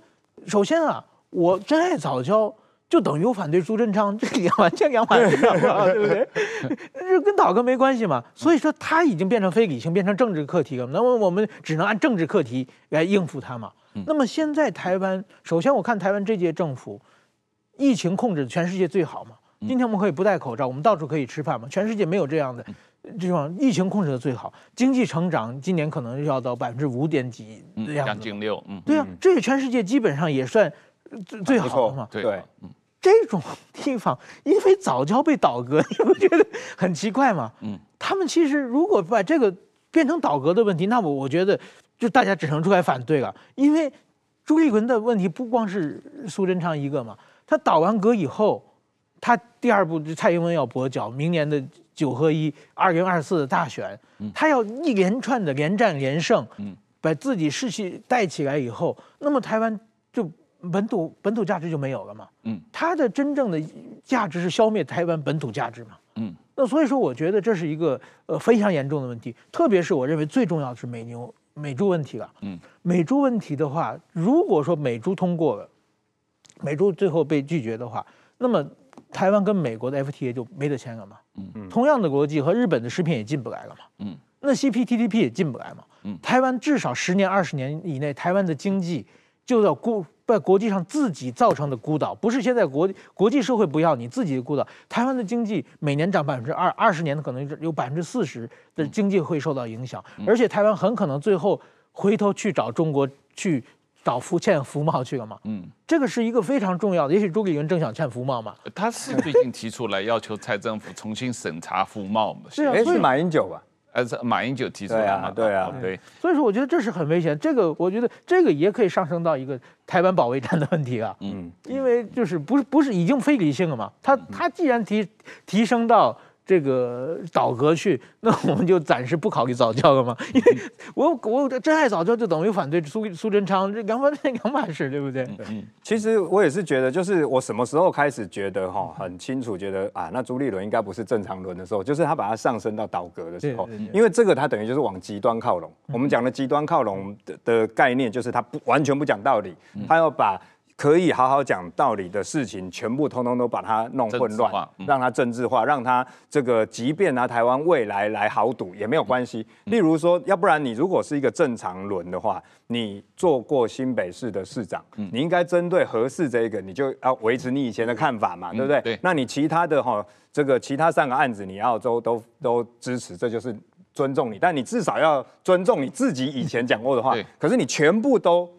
首先啊，我珍爱藻礁。就等于我反对朱振昌，这两完全两码事，对不对？这跟倒阁没关系嘛。所以说他已经变成非理性，变成政治课题了。那么我们只能按政治课题来应付他嘛。那么现在台湾，首先我看台湾这届政府疫情控制全世界最好嘛。今天我们可以不戴口罩，我们到处可以吃饭嘛。全世界没有这样的这种疫情控制的最好，经济成长今年可能要到百分之五点几的样子。将近六，嗯，对啊，这个全世界基本上也算最最好的嘛。对，嗯。这种地方，因为早就要被倒戈，你不觉得很奇怪吗？嗯，他们其实如果把这个变成倒戈的问题，那么我觉得就大家只能出来反对了。因为朱立伦的问题不光是苏贞昌一个嘛，他倒完戈以后，他第二步蔡英文要跛脚，明年的九合一、二零二四的大选，他要一连串的连战连胜，嗯，把自己士气带起来以后，那么台湾就。本土本土价值就没有了嘛？嗯，它的真正的价值是消灭台湾本土价值嘛？嗯，那所以说，我觉得这是一个呃非常严重的问题，特别是我认为最重要的是美牛美猪问题了。嗯，美猪问题的话，如果说美猪通过了，美猪最后被拒绝的话，那么台湾跟美国的 FTA 就没得签了嘛？嗯，同样的国际和日本的食品也进不来了嘛？嗯，那 CPTPP 也进不来嘛？嗯，台湾至少十年二十年以内，台湾的经济就要孤。在国际上自己造成的孤岛，不是现在国国际社会不要你自己的孤岛。台湾的经济每年涨百分之二，二十年的可能有百分之四十的经济会受到影响，而且台湾很可能最后回头去找中国去找福欠福茂去了嘛。嗯，这个是一个非常重要的。也许朱立伦正想欠福茂嘛。他是最近提出来要求蔡政府重新审查福茂嘛？是啊，是马英九吧？呃，是马英九提出来嘛？对啊，对。所以说，我觉得这是很危险。这个，我觉得这个也可以上升到一个台湾保卫战的问题啊。嗯，因为就是不是不是已经非理性了嘛？他他既然提提升到。这个倒戈去，那我们就暂时不考虑早教了嘛？因为我我真爱早教，就等于反对苏苏贞昌，这两码两码事，对不对？嗯，其实我也是觉得，就是我什么时候开始觉得哈很清楚，觉得啊，那朱立伦应该不是正常轮的时候，就是他把它上升到倒戈的时候，因为这个他等于就是往极端靠拢。我们讲的极端靠拢的的概念，就是他不完全不讲道理，他要把。可以好好讲道理的事情，全部通通都把它弄混乱，让它政治化，让它这个，即便拿台湾未来来豪赌也没有关系。例如说，要不然你如果是一个正常轮的话，你做过新北市的市长，你应该针对合适这一个，你就要维持你以前的看法嘛，对不对？那你其他的哈，这个其他三个案子你要都都都支持，这就是尊重你。但你至少要尊重你自己以前讲过的话。可是你全部都。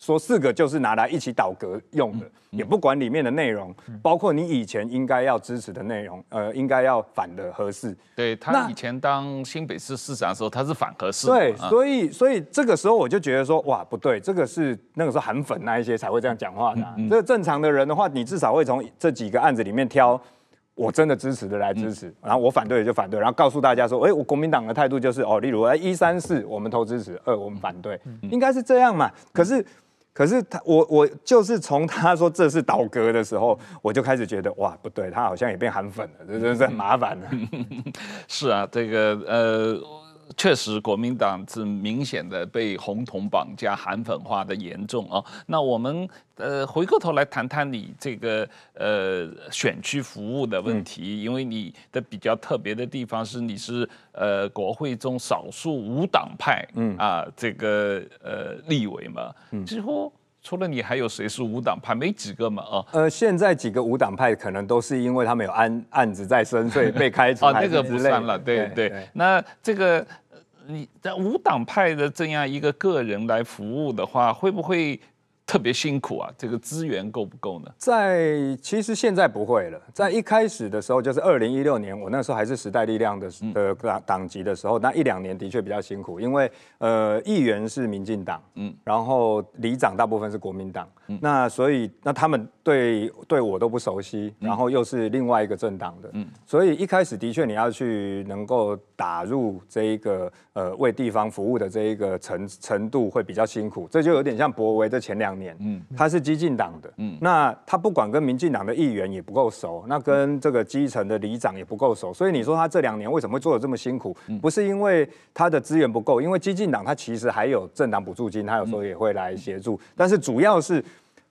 说四个就是拿来一起倒戈用的，也不管里面的内容，包括你以前应该要支持的内容，呃，应该要反的合适。对，他以前当新北市市长的时候，他是反合适。对，所以所以这个时候我就觉得说，哇，不对，这个是那个时候韩粉那一些才会这样讲话的。这个正常的人的话，你至少会从这几个案子里面挑我真的支持的来支持，然后我反对的就反对，然后告诉大家说，哎，我国民党的态度就是哦，例如哎一三四我们投支持，二我们反对，应该是这样嘛。可是。可是他，我我就是从他说这是倒戈的时候，我就开始觉得哇，不对，他好像也变韩粉了，这真是很麻烦了。是啊，这个呃。确实，国民党是明显的被红统绑架、韩粉化的严重啊。那我们呃回过头来谈谈你这个呃选区服务的问题，因为你的比较特别的地方是你是呃国会中少数无党派，嗯啊这个呃立委嘛，几乎。除了你，还有谁是无党派？没几个嘛，啊。呃，现在几个无党派可能都是因为他们有案案子在身，所以被开除。啊，那个不算了，对对，对，对。那这个你在无党派的这样一个个人来服务的话，会不会？特别辛苦啊，这个资源够不够呢？在其实现在不会了，在一开始的时候，就是二零一六年，我那时候还是时代力量的的党党籍的时候，那一两年的确比较辛苦，因为呃，议员是民进党，嗯，然后里长大部分是国民党，嗯，那所以那他们对对我都不熟悉，然后又是另外一个政党的，嗯，所以一开始的确你要去能够打入这一个呃为地方服务的这一个程程度会比较辛苦，这就有点像博维这前两。年，嗯，他是激进党的，嗯，那他不管跟民进党的议员也不够熟，那跟这个基层的里长也不够熟，所以你说他这两年为什么会做的这么辛苦？不是因为他的资源不够，因为激进党他其实还有政党补助金，他有时候也会来协助，但是主要是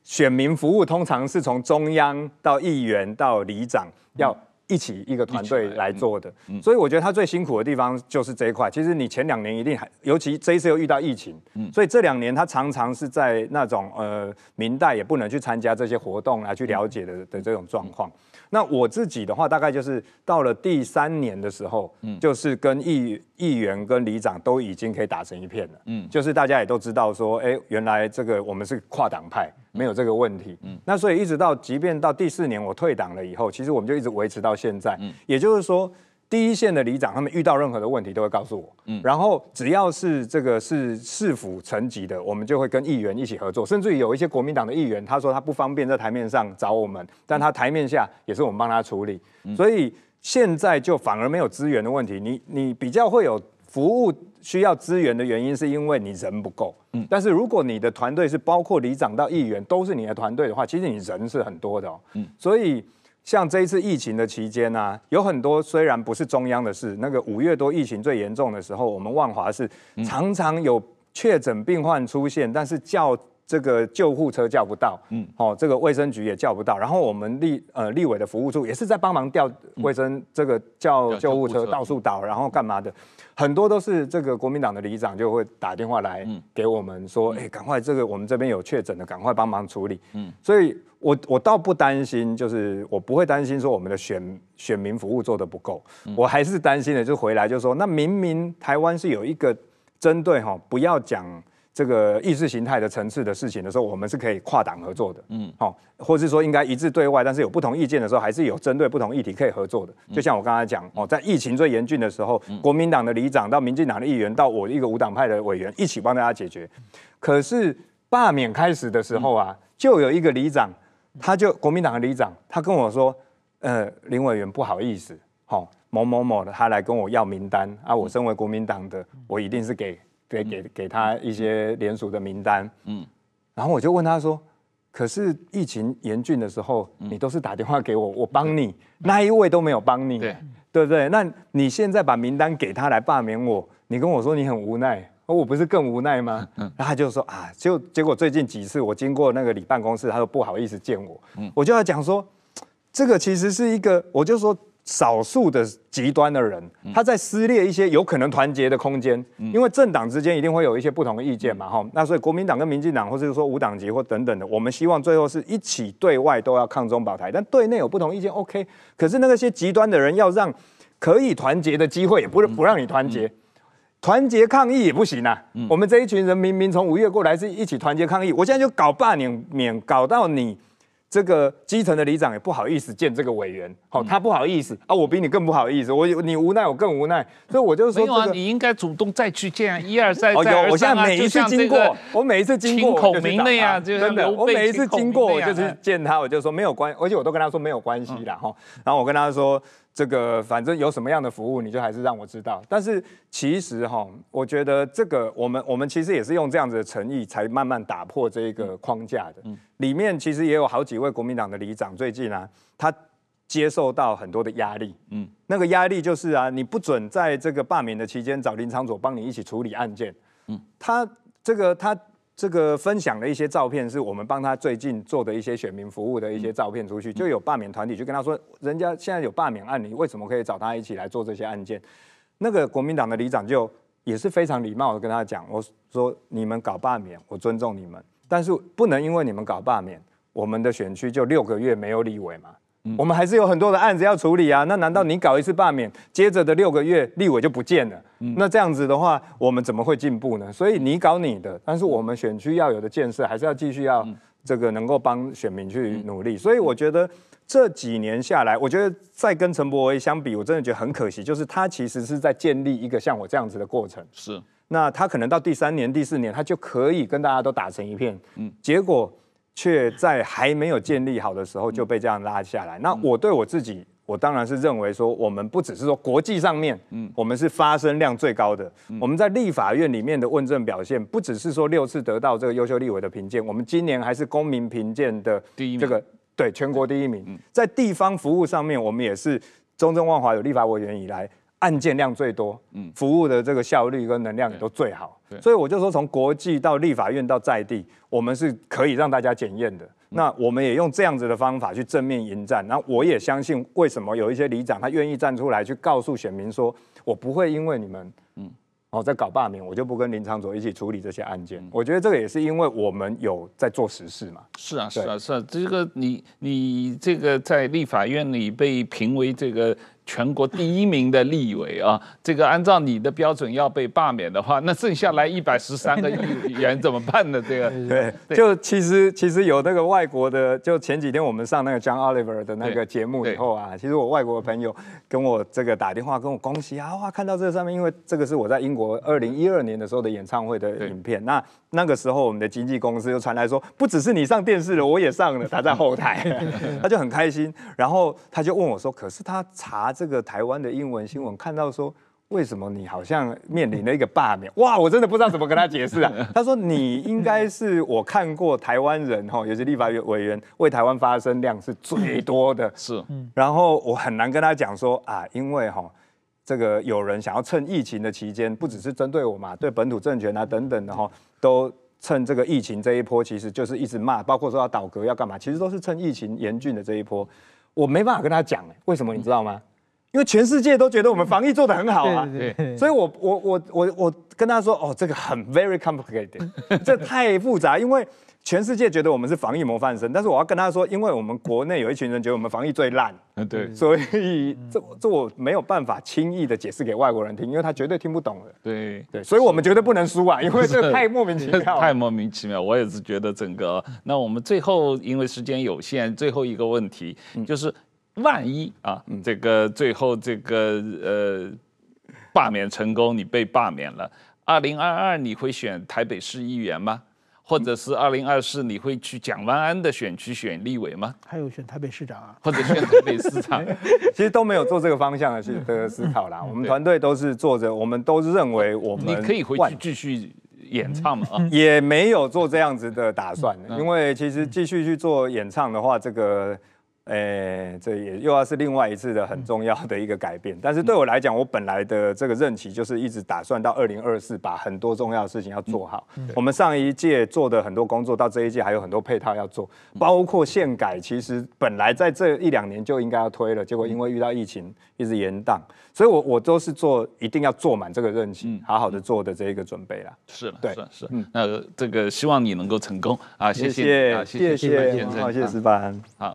选民服务，通常是从中央到议员到里长要。一起一个团队来做的，所以我觉得他最辛苦的地方就是这一块。其实你前两年一定还，尤其这一次又遇到疫情，所以这两年他常常是在那种呃明代也不能去参加这些活动来去了解的的这种状况。那我自己的话，大概就是到了第三年的时候，嗯，就是跟议议员跟里长都已经可以打成一片了，嗯，就是大家也都知道说，哎，原来这个我们是跨党派，没有这个问题，嗯，那所以一直到即便到第四年我退党了以后，其实我们就一直维持到现在，嗯，也就是说。第一线的里长，他们遇到任何的问题都会告诉我，嗯，然后只要是这个是市府层级的，我们就会跟议员一起合作，甚至于有一些国民党的议员，他说他不方便在台面上找我们，但他台面下也是我们帮他处理，所以现在就反而没有资源的问题，你你比较会有服务需要资源的原因，是因为你人不够，嗯，但是如果你的团队是包括里长到议员都是你的团队的话，其实你人是很多的哦，嗯，所以。像这一次疫情的期间呢、啊，有很多虽然不是中央的事，那个五月多疫情最严重的时候，我们万华是常常有确诊病患出现，但是叫这个救护车叫不到，嗯，哦，这个卫生局也叫不到，然后我们立呃立委的服务处也是在帮忙调卫生这个叫救护车到处倒，然后干嘛的。很多都是这个国民党的里长就会打电话来给我们说，哎，赶快这个我们这边有确诊的，赶快帮忙处理。嗯，所以我我倒不担心，就是我不会担心说我们的选选民服务做得不够，我还是担心的，就回来就说，那明明台湾是有一个针对哈不要讲这个意识形态的层次的事情的时候，我们是可以跨党合作的，嗯，好，或是说应该一致对外，但是有不同意见的时候，还是有针对不同议题可以合作的。就像我刚才讲哦，在疫情最严峻的时候，国民党的里长到民进党的议员到我一个无党派的委员一起帮大家解决。可是罢免开始的时候啊，就有一个里长，他就国民党的里长，他跟我说，呃，林委员不好意思，好。某某某的，他来跟我要名单啊！我身为国民党的，我一定是给给给给他一些联署的名单。嗯，然后我就问他说：“可是疫情严峻的时候，你都是打电话给我，我帮你，那一位都没有帮你，对对不对？那你现在把名单给他来罢免我，你跟我说你很无奈，而我不是更无奈吗？”然后他就说：“啊，就结果最近几次我经过那个里办公室，他都不好意思见我。”我就要讲说，这个其实是一个，我就说。少数的极端的人，他在撕裂一些有可能团结的空间，因为政党之间一定会有一些不同的意见嘛，哈。那所以国民党跟民进党，或者是说无党籍或等等的，我们希望最后是一起对外都要抗中保台，但对内有不同意见，OK。可是那些极端的人要让可以团结的机会，也不是不让你团结，团结抗议也不行啊。我们这一群人明明从五月过来是一起团结抗议，我现在就搞罢免免搞到你。这个基层的里长也不好意思见这个委员，好，他不好意思啊，我比你更不好意思，我你无奈，我更无奈，所以我就说，没有啊，你应该主动再去见，一而再，哦，有，我现在每一次经过，我每一次经过，口名的呀，真的，我每一次经过，我就是见他，我就说没有关，而且我都跟他说没有关系啦。哈，然后我跟他说。这个反正有什么样的服务，你就还是让我知道。但是其实哈，我觉得这个我们我们其实也是用这样子的诚意，才慢慢打破这个框架的。嗯，里面其实也有好几位国民党的里长，最近啊，他接受到很多的压力。嗯，那个压力就是啊，你不准在这个罢免的期间找林昌佐帮你一起处理案件。嗯，他这个他。这个分享的一些照片，是我们帮他最近做的一些选民服务的一些照片出去，就有罢免团体就跟他说，人家现在有罢免案，你为什么可以找他一起来做这些案件？那个国民党的里长就也是非常礼貌的跟他讲，我说你们搞罢免，我尊重你们，但是不能因为你们搞罢免，我们的选区就六个月没有立委嘛。我们还是有很多的案子要处理啊，那难道你搞一次罢免，接着的六个月立委就不见了？那这样子的话，我们怎么会进步呢？所以你搞你的，但是我们选区要有的建设，还是要继续要这个能够帮选民去努力。所以我觉得这几年下来，我觉得在跟陈柏惟相比，我真的觉得很可惜，就是他其实是在建立一个像我这样子的过程。是，那他可能到第三年、第四年，他就可以跟大家都打成一片。嗯，结果。却在还没有建立好的时候就被这样拉下来。那我对我自己，我当然是认为说，我们不只是说国际上面，嗯，我们是发声量最高的。我们在立法院里面的问政表现，不只是说六次得到这个优秀立委的评鉴，我们今年还是公民评鉴的第一名，这个对全国第一名。在地方服务上面，我们也是中正万华有立法委员以来。案件量最多，嗯，服务的这个效率跟能量也都最好，所以我就说，从国际到立法院到在地，我们是可以让大家检验的。那我们也用这样子的方法去正面迎战。那我也相信，为什么有一些里长他愿意站出来去告诉选民说，我不会因为你们，嗯。哦，在搞罢免，我就不跟林长佐一起处理这些案件。我觉得这个也是因为我们有在做实事嘛。是啊，是啊，是啊。这个你你这个在立法院里被评为这个全国第一名的立委啊，这个按照你的标准要被罢免的话，那剩下来一百十三个议员怎么办呢？这个 对，就其实其实有那个外国的，就前几天我们上那个 John Oliver 的那个节目以后啊，其实我外国的朋友跟我这个打电话跟我恭喜啊，哇，看到这个上面，因为这个是我在英国。我二零一二年的时候的演唱会的影片，那那个时候我们的经纪公司就传来说，不只是你上电视了，我也上了。他在后台，他就很开心，然后他就问我说：“可是他查这个台湾的英文新闻，看到说，为什么你好像面临了一个罢免？哇，我真的不知道怎么跟他解释啊。”他说：“你应该是我看过台湾人哈，有些立法委员为台湾发声量是最多的，是。然后我很难跟他讲说啊，因为哈。”这个有人想要趁疫情的期间，不只是针对我嘛，对本土政权啊等等的哈，都趁这个疫情这一波，其实就是一直骂，包括说要倒阁要干嘛，其实都是趁疫情严峻的这一波，我没办法跟他讲，为什么你知道吗？因为全世界都觉得我们防疫做得很好啊，所以我我我我我跟他说，哦，这个很 very complicated，这太复杂，因为。全世界觉得我们是防疫模范生，但是我要跟他说，因为我们国内有一群人觉得我们防疫最烂，嗯，对，所以这这我没有办法轻易的解释给外国人听，因为他绝对听不懂的。对对，所以我们绝对不能输啊，因为这太莫名其妙，太莫名其妙。我也是觉得整个，那我们最后因为时间有限，最后一个问题就是，万一啊，这个最后这个呃罢免成功，你被罢免了，二零二二你会选台北市议员吗？或者是二零二四，你会去蒋万安的选区选立委吗？还有选台北市长啊，或者选台北市长，其实都没有做这个方向的去 的思考啦。我们团队都是做着，我们都是认为我们你可以回去继续演唱嘛啊，也没有做这样子的打算，因为其实继续去做演唱的话，这个。哎、欸，这也又要是另外一次的很重要的一个改变。但是对我来讲，我本来的这个任期就是一直打算到二零二四把很多重要的事情要做好。我们上一届做的很多工作，到这一届还有很多配套要做，包括宪改，其实本来在这一两年就应该要推了，结果因为遇到疫情一直延宕，所以我我都是做一定要做满这个任期，好好的做的这一个准备啦。是了，对，是是。那这个希望你能够成功啊！谢谢，谢谢，谢谢，好，谢谢石板。好。